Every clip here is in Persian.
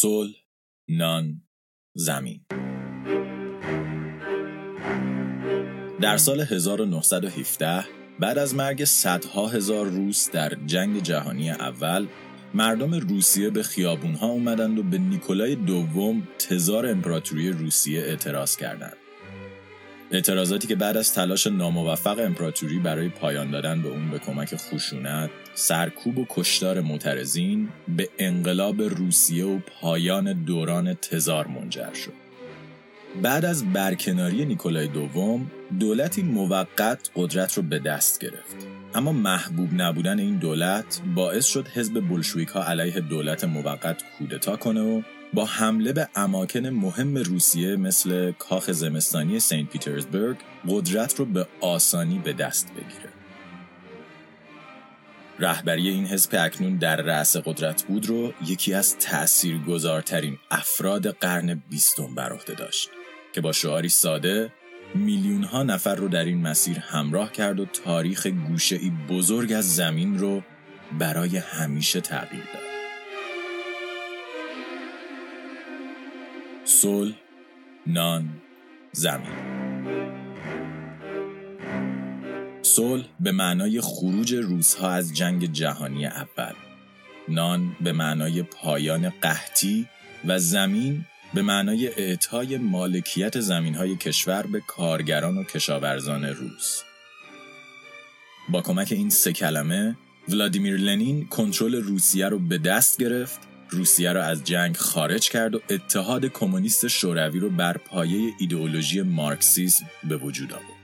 صلح نان زمین در سال 1917 بعد از مرگ صدها هزار روس در جنگ جهانی اول مردم روسیه به خیابونها اومدند و به نیکولای دوم تزار امپراتوری روسیه اعتراض کردند. اعتراضاتی که بعد از تلاش ناموفق امپراتوری برای پایان دادن به اون به کمک خشونت، سرکوب و کشتار معترضین به انقلاب روسیه و پایان دوران تزار منجر شد. بعد از برکناری نیکولای دوم دولتی موقت قدرت رو به دست گرفت اما محبوب نبودن این دولت باعث شد حزب بلشویک ها علیه دولت موقت کودتا کنه و با حمله به اماکن مهم روسیه مثل کاخ زمستانی سنت پیترزبورگ قدرت رو به آسانی به دست بگیره. رهبری این حزب اکنون در رأس قدرت بود رو یکی از تأثیرگذارترین افراد قرن بیستم بر عهده داشت که با شعاری ساده میلیون ها نفر رو در این مسیر همراه کرد و تاریخ گوشه ای بزرگ از زمین رو برای همیشه تغییر داد. صلح نان زمین صلح به معنای خروج روزها از جنگ جهانی اول نان به معنای پایان قحطی و زمین به معنای اعطای مالکیت زمین های کشور به کارگران و کشاورزان روس با کمک این سه کلمه ولادیمیر لنین کنترل روسیه رو به دست گرفت روسیه را از جنگ خارج کرد و اتحاد کمونیست شوروی رو بر پایه ایدئولوژی مارکسیسم به وجود آورد.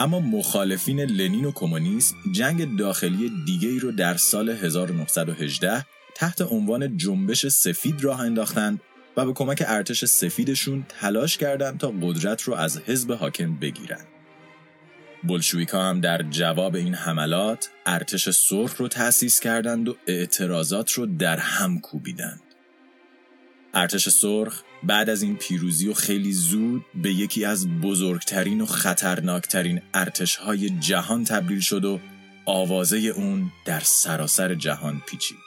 اما مخالفین لنین و کمونیسم جنگ داخلی دیگه ای رو در سال 1918 تحت عنوان جنبش سفید راه انداختند و به کمک ارتش سفیدشون تلاش کردند تا قدرت رو از حزب حاکم بگیرند. بلشویکا هم در جواب این حملات ارتش سرخ رو تأسیس کردند و اعتراضات رو در هم کوبیدند. ارتش سرخ بعد از این پیروزی و خیلی زود به یکی از بزرگترین و خطرناکترین ارتشهای جهان تبدیل شد و آوازه اون در سراسر جهان پیچید.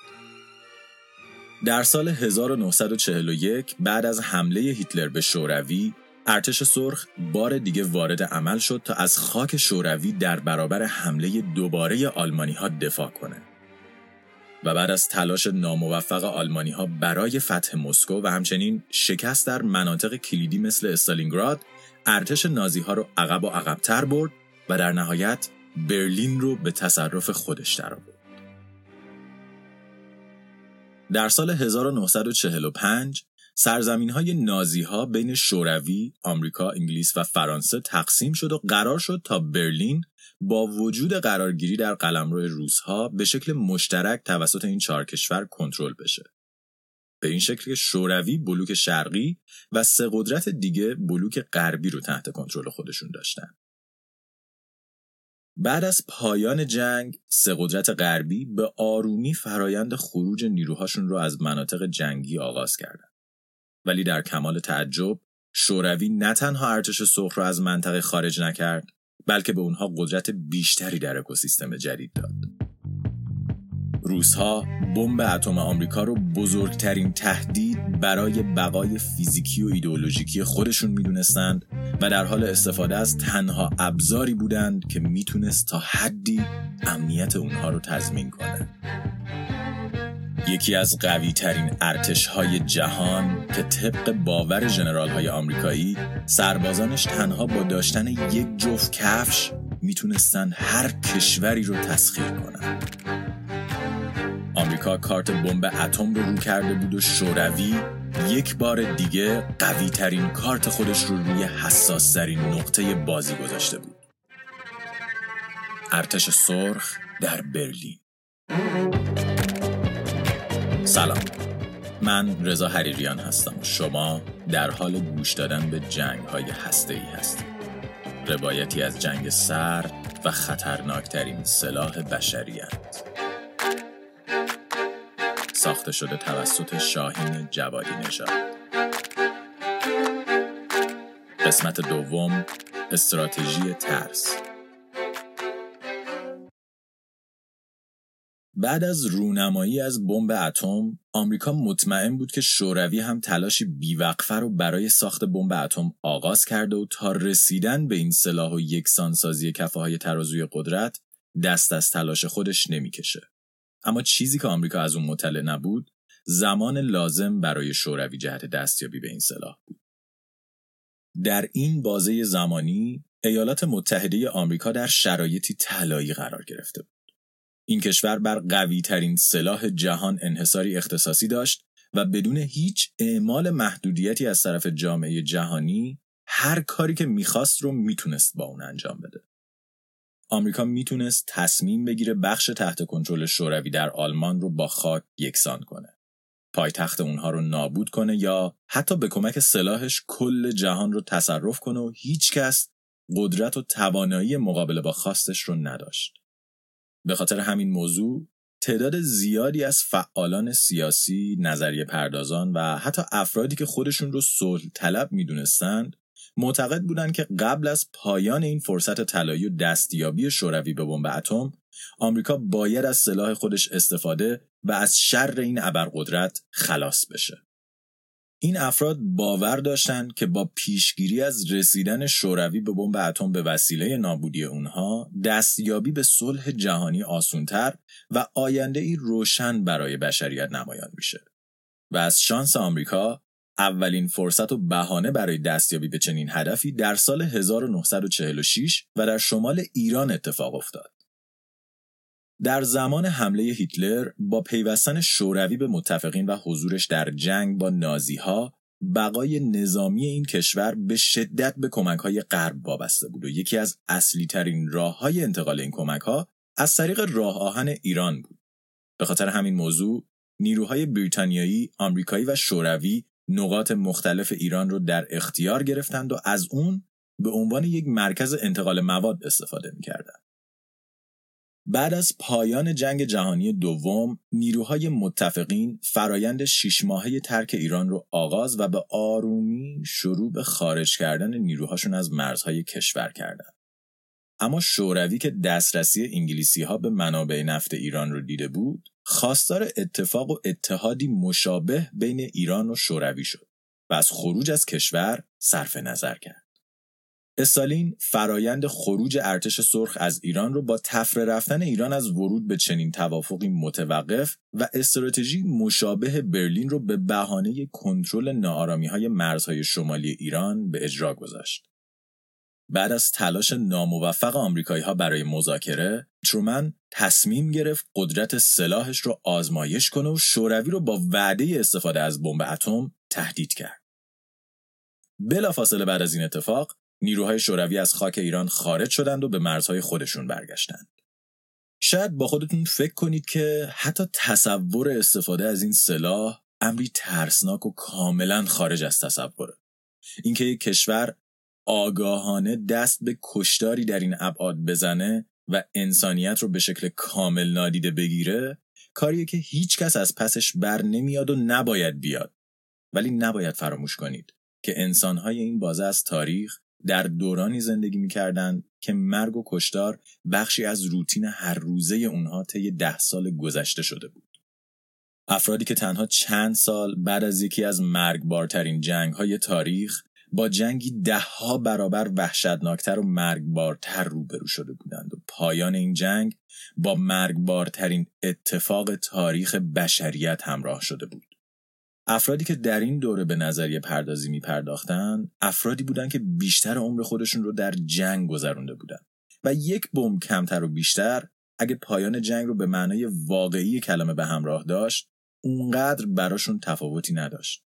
در سال 1941 بعد از حمله هیتلر به شوروی ارتش سرخ بار دیگه وارد عمل شد تا از خاک شوروی در برابر حمله دوباره آلمانی ها دفاع کنه. و بعد از تلاش ناموفق آلمانی ها برای فتح مسکو و همچنین شکست در مناطق کلیدی مثل استالینگراد ارتش نازی ها رو عقب و عقبتر برد و در نهایت برلین رو به تصرف خودش درآورد. در سال 1945 سرزمین های نازی ها بین شوروی، آمریکا، انگلیس و فرانسه تقسیم شد و قرار شد تا برلین با وجود قرارگیری در قلمرو روزها به شکل مشترک توسط این چهار کشور کنترل بشه. به این شکل که شوروی بلوک شرقی و سه قدرت دیگه بلوک غربی رو تحت کنترل خودشون داشتن. بعد از پایان جنگ سه قدرت غربی به آرومی فرایند خروج نیروهاشون رو از مناطق جنگی آغاز کردند. ولی در کمال تعجب شوروی نه تنها ارتش سرخ را از منطقه خارج نکرد بلکه به اونها قدرت بیشتری در اکوسیستم جدید داد. روسها بمب اتم آمریکا رو بزرگترین تهدید برای بقای فیزیکی و ایدئولوژیکی خودشون می‌دونستند و در حال استفاده از تنها ابزاری بودند که می‌تونست تا حدی امنیت اونها رو تضمین کنه. یکی از قوی ترین ارتش های جهان که طبق باور جنرال های آمریکایی سربازانش تنها با داشتن یک جفت کفش می‌تونستن هر کشوری رو تسخیر کنن. آمریکا کارت بمب اتم رو رو کرده بود و شوروی یک بار دیگه قوی ترین کارت خودش رو روی حساس ترین نقطه بازی گذاشته بود. ارتش سرخ در برلین. سلام. من رضا حریریان هستم. شما در حال گوش دادن به جنگ های هسته ای هستید. روایتی از جنگ سرد و خطرناکترین سلاح بشریت ساخته شده توسط شاهین جوادی نژاد. قسمت دوم استراتژی ترس. بعد از رونمایی از بمب اتم آمریکا مطمئن بود که شوروی هم تلاشی بیوقفه رو برای ساخت بمب اتم آغاز کرده و تا رسیدن به این سلاح و یکسانسازی کفه های ترازوی قدرت دست از تلاش خودش نمی‌کشه. اما چیزی که آمریکا از اون مطلع نبود زمان لازم برای شوروی جهت دستیابی به این سلاح بود. در این بازه زمانی ایالات متحده آمریکا در شرایطی طلایی قرار گرفته بود. این کشور بر قوی ترین سلاح جهان انحصاری اختصاصی داشت و بدون هیچ اعمال محدودیتی از طرف جامعه جهانی هر کاری که می‌خواست رو می‌تونست با اون انجام بده. آمریکا می‌تونست تصمیم بگیره بخش تحت کنترل شوروی در آلمان رو با خاک یکسان کنه. پایتخت اونها رو نابود کنه یا حتی به کمک سلاحش کل جهان رو تصرف کنه و هیچکس قدرت و توانایی مقابله با خواستش رو نداشت. به خاطر همین موضوع تعداد زیادی از فعالان سیاسی، نظریه پردازان و حتی افرادی که خودشون رو صلح طلب می‌دونستند معتقد بودند که قبل از پایان این فرصت طلایی و دستیابی شوروی به بمب اتم آمریکا باید از سلاح خودش استفاده و از شر این ابرقدرت خلاص بشه. این افراد باور داشتند که با پیشگیری از رسیدن شوروی به بمب اتم به وسیله نابودی اونها دستیابی به صلح جهانی آسونتر و آینده ای روشن برای بشریت نمایان میشه و از شانس آمریکا اولین فرصت و بهانه برای دستیابی به چنین هدفی در سال 1946 و در شمال ایران اتفاق افتاد. در زمان حمله هیتلر با پیوستن شوروی به متفقین و حضورش در جنگ با نازی ها بقای نظامی این کشور به شدت به کمک های غرب وابسته بود و یکی از اصلی ترین راه های انتقال این کمک ها از طریق راه آهن ایران بود. به خاطر همین موضوع نیروهای بریتانیایی، آمریکایی و شوروی نقاط مختلف ایران رو در اختیار گرفتند و از اون به عنوان یک مرکز انتقال مواد استفاده می‌کردند. بعد از پایان جنگ جهانی دوم نیروهای متفقین فرایند شیش ماهه ترک ایران رو آغاز و به آرومی شروع به خارج کردن نیروهاشون از مرزهای کشور کردند. اما شوروی که دسترسی انگلیسی ها به منابع نفت ایران رو دیده بود خواستار اتفاق و اتحادی مشابه بین ایران و شوروی شد و از خروج از کشور صرف نظر کرد. استالین فرایند خروج ارتش سرخ از ایران رو با تفره رفتن ایران از ورود به چنین توافقی متوقف و استراتژی مشابه برلین رو به بهانه کنترل ناآرامی های مرزهای شمالی ایران به اجرا گذاشت. بعد از تلاش ناموفق آمریکایی ها برای مذاکره، ترومن تصمیم گرفت قدرت سلاحش رو آزمایش کنه و شوروی رو با وعده استفاده از بمب اتم تهدید کرد. بلافاصله بعد از این اتفاق، نیروهای شوروی از خاک ایران خارج شدند و به مرزهای خودشون برگشتند. شاید با خودتون فکر کنید که حتی تصور استفاده از این سلاح امری ترسناک و کاملا خارج از تصوره. اینکه یک کشور آگاهانه دست به کشتاری در این ابعاد بزنه و انسانیت رو به شکل کامل نادیده بگیره کاریه که هیچ کس از پسش بر نمیاد و نباید بیاد ولی نباید فراموش کنید که انسانهای این بازه از تاریخ در دورانی زندگی می‌کردند که مرگ و کشتار بخشی از روتین هر روزه اونها طی ده سال گذشته شده بود. افرادی که تنها چند سال بعد از یکی از مرگبارترین جنگ های تاریخ با جنگی دهها برابر وحشتناکتر و مرگبارتر روبرو شده بودند و پایان این جنگ با مرگبارترین اتفاق تاریخ بشریت همراه شده بود. افرادی که در این دوره به نظریه پردازی می پرداختن افرادی بودند که بیشتر عمر خودشون رو در جنگ گذرونده بودند و یک بمب کمتر و بیشتر اگه پایان جنگ رو به معنای واقعی کلمه به همراه داشت اونقدر براشون تفاوتی نداشت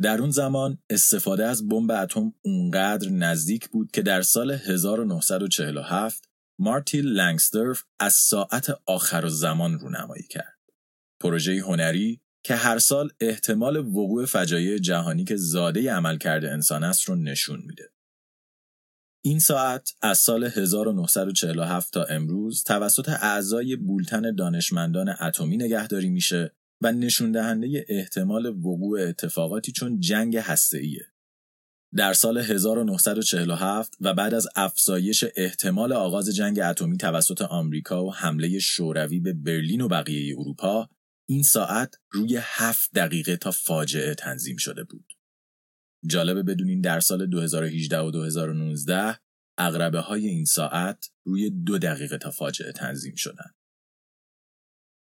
در اون زمان استفاده از بمب اتم اونقدر نزدیک بود که در سال 1947 مارتین لنگسترف از ساعت آخر زمان رونمایی کرد. پروژه هنری که هر سال احتمال وقوع فجایع جهانی که زاده عمل کرده انسان است رو نشون میده. این ساعت از سال 1947 تا امروز توسط اعضای بولتن دانشمندان اتمی نگهداری میشه و نشون دهنده احتمال وقوع اتفاقاتی چون جنگ هسته‌ایه. در سال 1947 و بعد از افزایش احتمال آغاز جنگ اتمی توسط آمریکا و حمله شوروی به برلین و بقیه اروپا این ساعت روی هفت دقیقه تا فاجعه تنظیم شده بود. جالبه بدونین در سال 2018 و 2019 اغربه های این ساعت روی دو دقیقه تا فاجعه تنظیم شدن.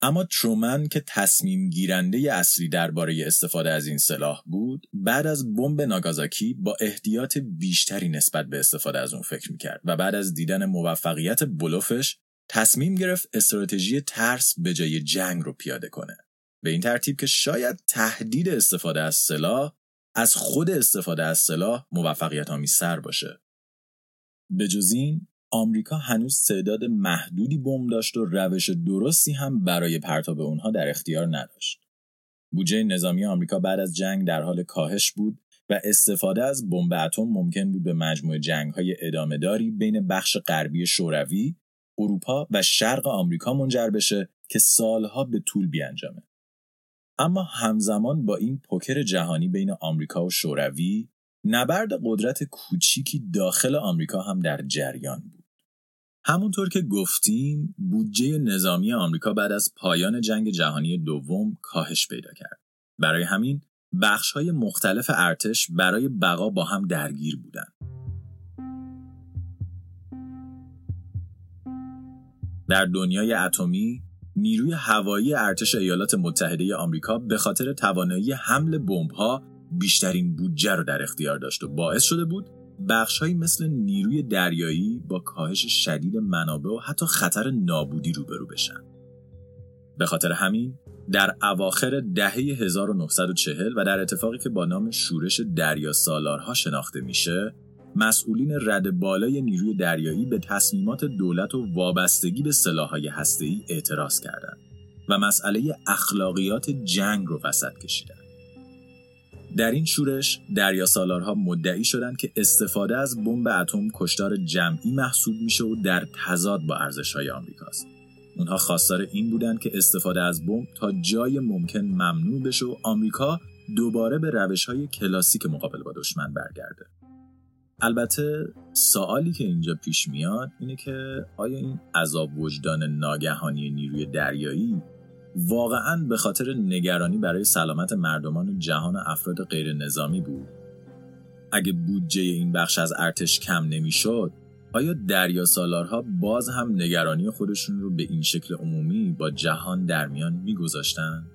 اما ترومن که تصمیم گیرنده اصلی درباره استفاده از این سلاح بود بعد از بمب ناگازاکی با احتیاط بیشتری نسبت به استفاده از اون فکر می‌کرد و بعد از دیدن موفقیت بلوفش تصمیم گرفت استراتژی ترس به جای جنگ رو پیاده کنه به این ترتیب که شاید تهدید استفاده از سلاح از خود استفاده از سلاح موفقیت سر باشه به جز این آمریکا هنوز تعداد محدودی بمب داشت و روش درستی هم برای پرتاب اونها در اختیار نداشت. بودجه نظامی آمریکا بعد از جنگ در حال کاهش بود و استفاده از بمب اتم ممکن بود به مجموعه جنگ‌های ادامه داری بین بخش غربی شوروی، اروپا و شرق آمریکا منجر بشه که سالها به طول بیانجامه. اما همزمان با این پوکر جهانی بین آمریکا و شوروی نبرد قدرت کوچیکی داخل آمریکا هم در جریان بود. همونطور که گفتیم بودجه نظامی آمریکا بعد از پایان جنگ جهانی دوم کاهش پیدا کرد. برای همین بخش های مختلف ارتش برای بقا با هم درگیر بودند. در دنیای اتمی نیروی هوایی ارتش ایالات متحده آمریکا به خاطر توانایی حمل بمب‌ها بیشترین بودجه رو در اختیار داشت و باعث شده بود بخشهایی مثل نیروی دریایی با کاهش شدید منابع و حتی خطر نابودی روبرو بشن. به خاطر همین در اواخر دهه 1940 و در اتفاقی که با نام شورش دریا سالارها شناخته میشه مسئولین رد بالای نیروی دریایی به تصمیمات دولت و وابستگی به سلاحهای هسته‌ای اعتراض کردند و مسئله اخلاقیات جنگ رو وسط کشیدند. در این شورش دریا سالارها مدعی شدند که استفاده از بمب اتم کشتار جمعی محسوب میشه و در تضاد با ارزش‌های آمریکاست. اونها خواستار این بودند که استفاده از بمب تا جای ممکن ممنوع بشه و آمریکا دوباره به روش‌های کلاسیک مقابل با دشمن برگرده. البته سوالی که اینجا پیش میاد اینه که آیا این عذاب وجدان ناگهانی نیروی دریایی واقعا به خاطر نگرانی برای سلامت مردمان جهان و افراد غیر نظامی بود اگه بودجه این بخش از ارتش کم نمی‌شد آیا دریا سالارها باز هم نگرانی خودشون رو به این شکل عمومی با جهان در میان میگذاشتن؟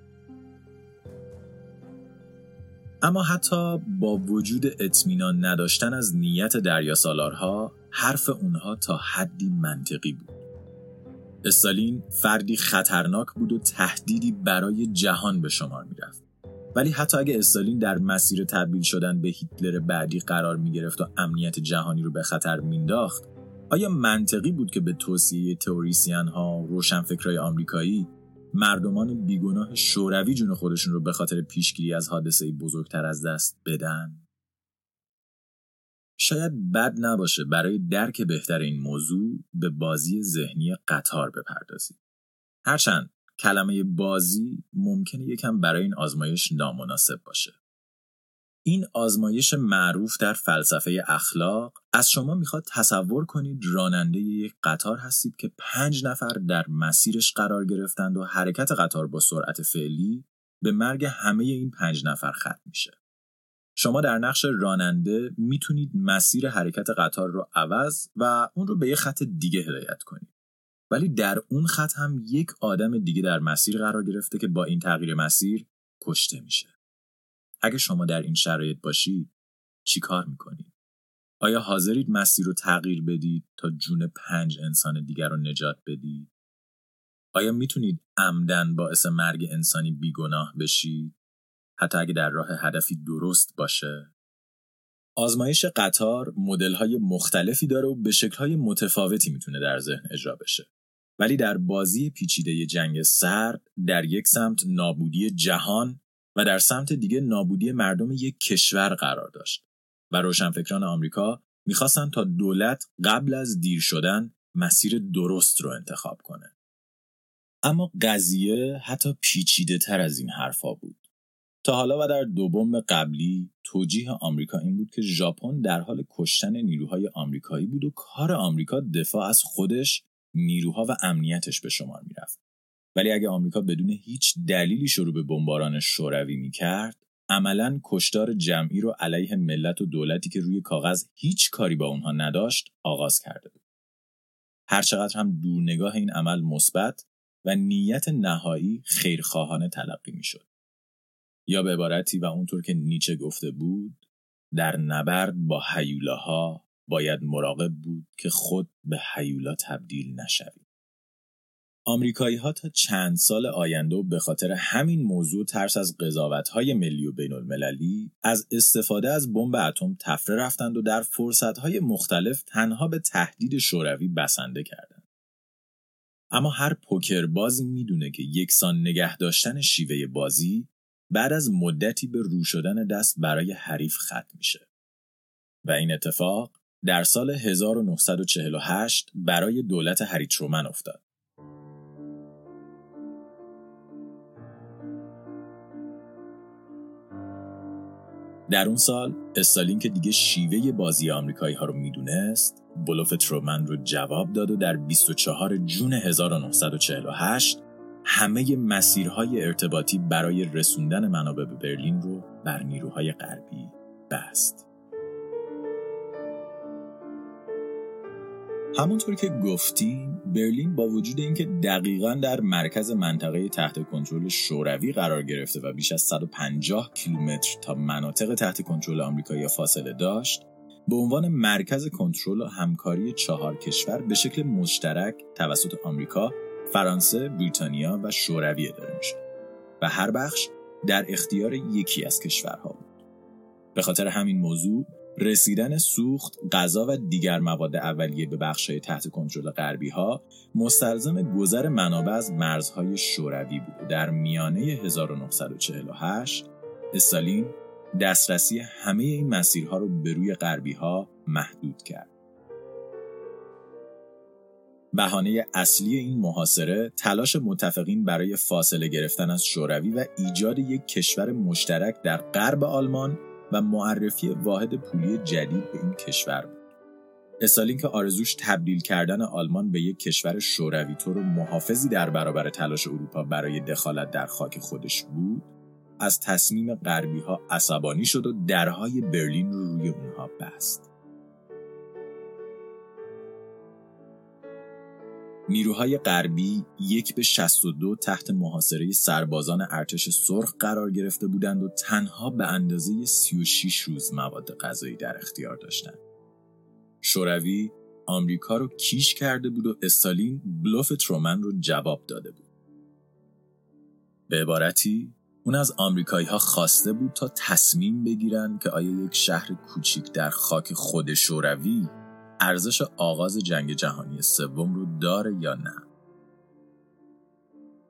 اما حتی با وجود اطمینان نداشتن از نیت دریا سالارها حرف اونها تا حدی منطقی بود. استالین فردی خطرناک بود و تهدیدی برای جهان به شمار می‌رفت ولی حتی اگه استالین در مسیر تبدیل شدن به هیتلر بعدی قرار می گرفت و امنیت جهانی رو به خطر مینداخت آیا منطقی بود که به توصیه تئوریسین ها روشنفکرای آمریکایی مردمان بیگناه شوروی جون خودشون رو به خاطر پیشگیری از حادثه بزرگتر از دست بدن شاید بد نباشه برای درک بهتر این موضوع به بازی ذهنی قطار بپردازیم. هرچند کلمه بازی ممکنه یکم برای این آزمایش نامناسب باشه. این آزمایش معروف در فلسفه اخلاق از شما می‌خواد تصور کنید راننده یک قطار هستید که پنج نفر در مسیرش قرار گرفتند و حرکت قطار با سرعت فعلی به مرگ همه این پنج نفر ختم میشه. شما در نقش راننده می‌تونید مسیر حرکت قطار رو عوض و اون رو به یه خط دیگه هدایت کنید. ولی در اون خط هم یک آدم دیگه در مسیر قرار گرفته که با این تغییر مسیر کشته میشه. اگه شما در این شرایط باشید چی کار می‌کنید؟ آیا حاضرید مسیر رو تغییر بدید تا جون پنج انسان دیگر رو نجات بدید؟ آیا می‌تونید عمدن باعث مرگ انسانی بیگناه بشید؟ حتی اگه در راه هدفی درست باشه آزمایش قطار مدل های مختلفی داره و به شکل های متفاوتی می‌تونه در ذهن اجرا بشه ولی در بازی پیچیده جنگ سرد در یک سمت نابودی جهان و در سمت دیگه نابودی مردم یک کشور قرار داشت و روشنفکران آمریکا می‌خواستن تا دولت قبل از دیر شدن مسیر درست رو انتخاب کنه. اما قضیه حتی پیچیده تر از این حرفا بود. تا حالا و در دو بمب قبلی توجیه آمریکا این بود که ژاپن در حال کشتن نیروهای آمریکایی بود و کار آمریکا دفاع از خودش نیروها و امنیتش به شمار می‌رفت. ولی اگه آمریکا بدون هیچ دلیلی شروع به بمباران شوروی می‌کرد عملا کشتار جمعی رو علیه ملت و دولتی که روی کاغذ هیچ کاری با اونها نداشت آغاز کرده بود. هرچقدر هم دورنگاه این عمل مثبت و نیت نهایی خیرخواهانه تلقی می‌شد. یا به عبارتی و اونطور که نیچه گفته بود در نبرد با حیولاها باید مراقب بود که خود به حیولا تبدیل نشویم. آمریکایی ها تا چند سال آینده به خاطر همین موضوع ترس از قضاوت های ملی و بین المللی از استفاده از بمب اتم تفره رفتند و در فرصت های مختلف تنها به تهدید شوروی بسنده کردند. اما هر پوکر بازی می‌دونه که یکسان نگه داشتن شیوه بازی بعد از مدتی به رو شدن دست برای حریف ختم میشه. و این اتفاق در سال 1948 برای دولت هری ترومن افتاد. در اون سال استالین که دیگه شیوه بازی آمریکایی ها رو می‌دونست بلوف ترومن رو جواب داد و در 24 جون 1948 همه مسیرهای ارتباطی برای رسوندن منابع به برلین رو بر نیروهای غربی بست. همونطور که گفتیم برلین با وجود اینکه دقیقا در مرکز منطقه تحت کنترل شوروی قرار گرفته و بیش از 150 کیلومتر تا مناطق تحت کنترل آمریکایی فاصله داشت به عنوان مرکز کنترل و همکاری چهار کشور به شکل مشترک توسط آمریکا، فرانسه، بریتانیا و شوروی اداره می‌شد و هر بخش در اختیار یکی از کشورها بود. به خاطر همین موضوع رسیدن سوخت، غذا و دیگر مواد اولیه به بخش‌های تحت کنترل غربی ها مستلزم گذر منابع از مرزهای شوروی بود در میانه 1948 استالین دسترسی همه این مسیرها رو به روی غربی ها محدود کرد. بهانه اصلی این محاصره تلاش متفقین برای فاصله گرفتن از شوروی و ایجاد یک کشور مشترک در غرب آلمان و معرفی واحد پولی جدید به این کشور بود. استالین که آرزوش تبدیل کردن آلمان به یک کشور شوروی طور محافظی در برابر تلاش اروپا برای دخالت در خاک خودش بود، از تصمیم غربی ها عصبانی شد و درهای برلین رو روی اونها بست. نیروهای غربی یک به 62 تحت محاصره سربازان ارتش سرخ قرار گرفته بودند و تنها به اندازه 36 روز مواد غذایی در اختیار داشتند. شوروی آمریکا رو کیش کرده بود و استالین بلوف ترومن رو جواب داده بود. به عبارتی اون از آمریکایی ها خواسته بود تا تصمیم بگیرن که آیا یک شهر کوچیک در خاک خود شوروی ارزش آغاز جنگ جهانی سوم رو داره یا نه؟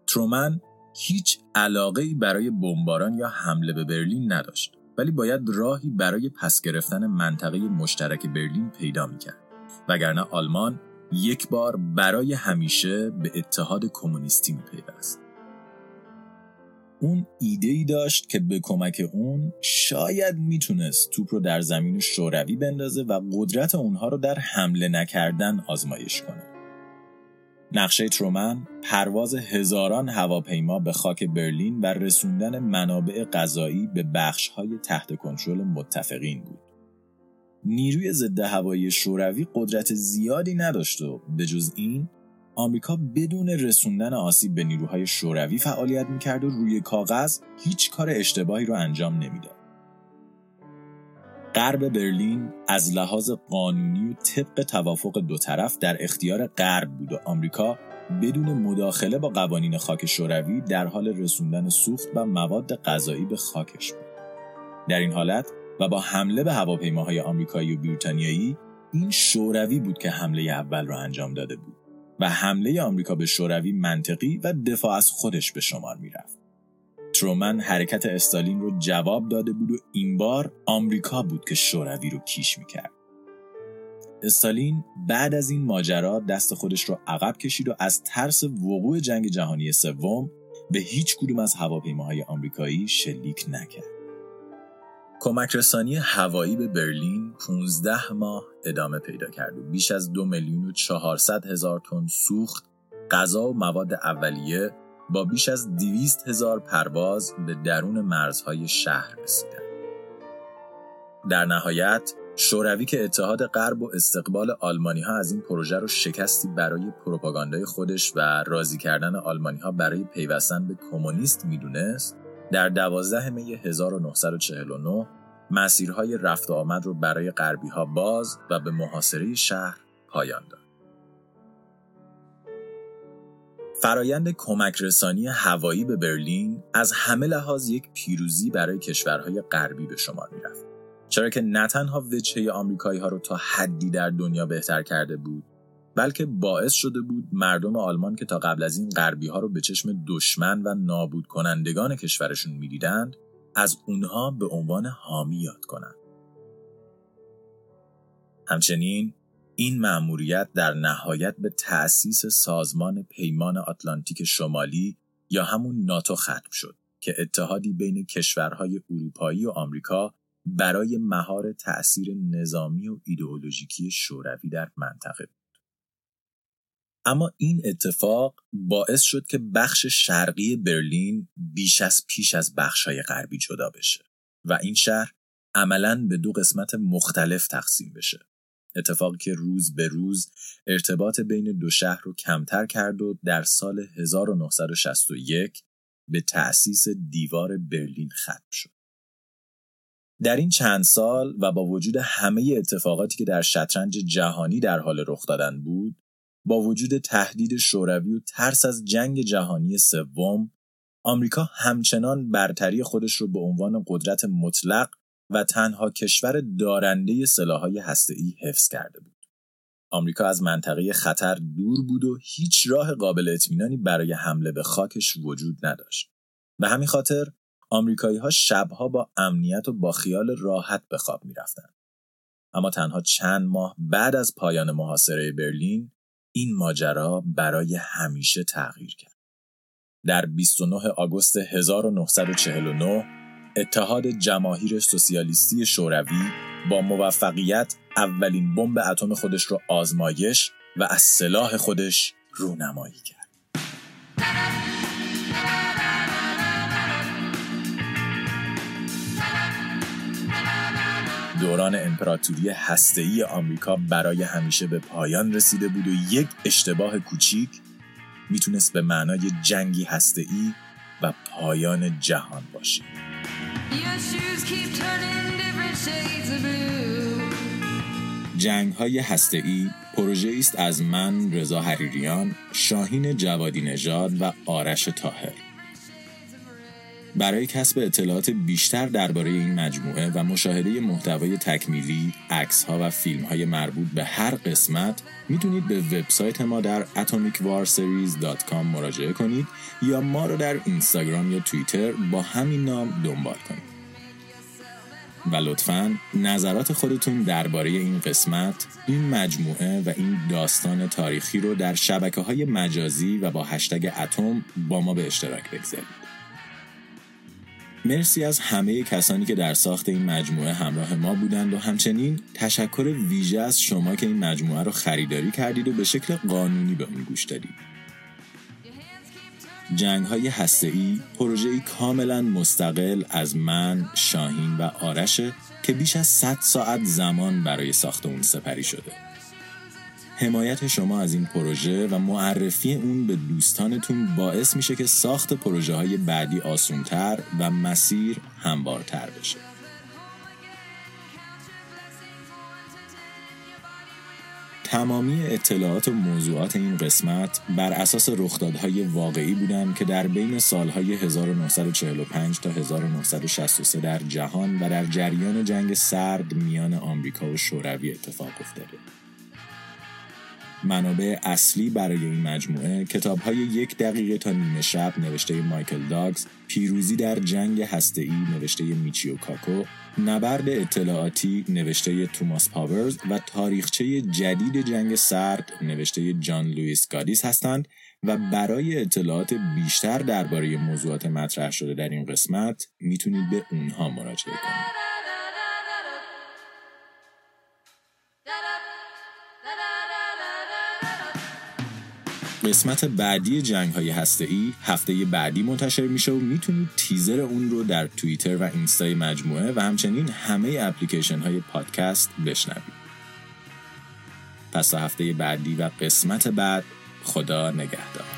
ترومن هیچ علاقه برای بمباران یا حمله به برلین نداشت ولی باید راهی برای پس گرفتن منطقه مشترک برلین پیدا می‌کرد. وگرنه آلمان یک بار برای همیشه به اتحاد کمونیستی میپیوست. اون ایده ای داشت که به کمک اون شاید می‌تونست توپ رو در زمین شوروی بندازه و قدرت اونها رو در حمله نکردن آزمایش کنه. نقشه ترومن پرواز هزاران هواپیما به خاک برلین و رسوندن منابع غذایی به بخشهای تحت کنترل متفقین بود. نیروی ضد هوایی شوروی قدرت زیادی نداشت و به جز این آمریکا بدون رسوندن آسیب به نیروهای شوروی فعالیت می‌کرد و روی کاغذ هیچ کار اشتباهی رو انجام نمی‌داد. غرب برلین از لحاظ قانونی و طبق توافق دو طرف در اختیار غرب بود و آمریکا بدون مداخله با قوانین خاک شوروی در حال رسوندن سوخت و مواد غذایی به خاکش بود. در این حالت و با حمله به هواپیماهای آمریکایی و بریتانیایی این شوروی بود که حمله اول را انجام داده بود. و حمله آمریکا به شوروی منطقی و دفاع از خودش به شمار می‌رفت. ترومن حرکت استالین رو جواب داده بود و این بار آمریکا بود که شوروی رو کیش می‌کرد. استالین بعد از این ماجرا دست خودش رو عقب کشید و از ترس وقوع جنگ جهانی سوم به هیچ کدوم از هواپیماهای آمریکایی شلیک نکرد. کمک رسانی هوایی به برلین 15 ماه ادامه پیدا کرد و بیش از دو میلیون و 400 هزار تن سوخت، غذا و مواد اولیه با بیش از 200 هزار پرواز به درون مرزهای شهر رسیدند. در نهایت شوروی که اتحاد غرب و استقبال آلمانی ها از این پروژه رو شکستی برای پروپاگاندای خودش و راضی کردن آلمانی ها برای پیوستن به کمونیست می‌دونست در 12 می 1949 مسیرهای رفت و آمد رو برای غربی ها باز و به محاصره شهر پایان داد. فرایند کمک رسانی هوایی به برلین از همه لحاظ یک پیروزی برای کشورهای غربی به شمار می‌رفت. چرا که نه تنها وجهه آمریکایی ها رو تا حدی در دنیا بهتر کرده بود بلکه باعث شده بود مردم آلمان که تا قبل از این غربی ها رو به چشم دشمن و نابود کنندگان کشورشون می‌دیدند از اونها به عنوان حامی یاد کنند. همچنین این مأموریت در نهایت به تأسیس سازمان پیمان آتلانتیک شمالی یا همون ناتو ختم شد که اتحادی بین کشورهای اروپایی و آمریکا برای مهار تأثیر نظامی و ایدئولوژیکی شوروی در منطقه بود. اما این اتفاق باعث شد که بخش شرقی برلین بیش از پیش از بخشهای غربی جدا بشه و این شهر عملا به دو قسمت مختلف تقسیم بشه. اتفاقی که روز به روز ارتباط بین دو شهر رو کمتر کرد و در سال 1961 به تأسیس دیوار برلین ختم شد. در این چند سال و با وجود همه اتفاقاتی که در شطرنج جهانی در حال رخ دادن بود با وجود تهدید شوروی و ترس از جنگ جهانی سوم آمریکا همچنان برتری خودش رو به عنوان قدرت مطلق و تنها کشور دارنده سلاحهای هسته‌ای حفظ کرده بود. آمریکا از منطقه خطر دور بود و هیچ راه قابل اطمینانی برای حمله به خاکش وجود نداشت. به همین خاطر آمریکایی ها شبها با امنیت و با خیال راحت به خواب می رفتن. اما تنها چند ماه بعد از پایان محاصره برلین این ماجرا برای همیشه تغییر کرد. در 29 آگوست 1949 اتحاد جماهیر سوسیالیستی شوروی با موفقیت اولین بمب اتم خودش را آزمایش و از سلاح خودش رونمایی کرد. دوران امپراتوری هسته‌ای آمریکا برای همیشه به پایان رسیده بود و یک اشتباه کوچیک می‌تونست به معنای جنگی هسته‌ای و پایان جهان باشه. جنگ های هسته‌ای پروژه است از من رضا حریریان، شاهین جوادی نژاد و آرش تاهر. برای کسب اطلاعات بیشتر درباره این مجموعه و مشاهده محتوای تکمیلی، ها و فیلم های مربوط به هر قسمت می‌تونید به وبسایت ما در atomicwarseries.com مراجعه کنید یا ما رو در اینستاگرام یا توییتر با همین نام دنبال کنید. و لطفا نظرات خودتون درباره این قسمت، این مجموعه و این داستان تاریخی رو در شبکه های مجازی و با هشتگ اتم با ما به اشتراک بگذارید. مرسی از همه کسانی که در ساخت این مجموعه همراه ما بودند و همچنین تشکر ویژه از شما که این مجموعه رو خریداری کردید و به شکل قانونی به اون گوش دادید. جنگ های هسته پروژه‌ای کاملا مستقل از من، شاهین و آرشه که بیش از 100 ساعت زمان برای ساخت اون سپری شده. حمایت شما از این پروژه و معرفی اون به دوستانتون باعث میشه که ساخت پروژه های بعدی آسونتر و مسیر هموارتر بشه. تمامی اطلاعات و موضوعات این قسمت بر اساس رخدادهای واقعی بودند که در بین سالهای 1945 تا 1963 در جهان و در جریان جنگ سرد میان آمریکا و شوروی اتفاق افتاده. منابع اصلی برای این مجموعه کتاب های یک دقیقه تا نیمه شب نوشته مایکل داگز پیروزی در جنگ هسته‌ای نوشته میچیو کاکو نبرد اطلاعاتی نوشته توماس پاورز و تاریخچه جدید جنگ سرد نوشته جان لوئیس گادیس هستند و برای اطلاعات بیشتر درباره موضوعات مطرح شده در این قسمت می‌تونید به اونها مراجعه کنید. قسمت بعدی جنگ های هسته ای هفته بعدی منتشر میشه و می‌تونید تیزر اون رو در توییتر و اینستای مجموعه و همچنین همه اپلیکیشن های پادکست بشنوید. پس هفته بعدی و قسمت بعد خدا نگهدار.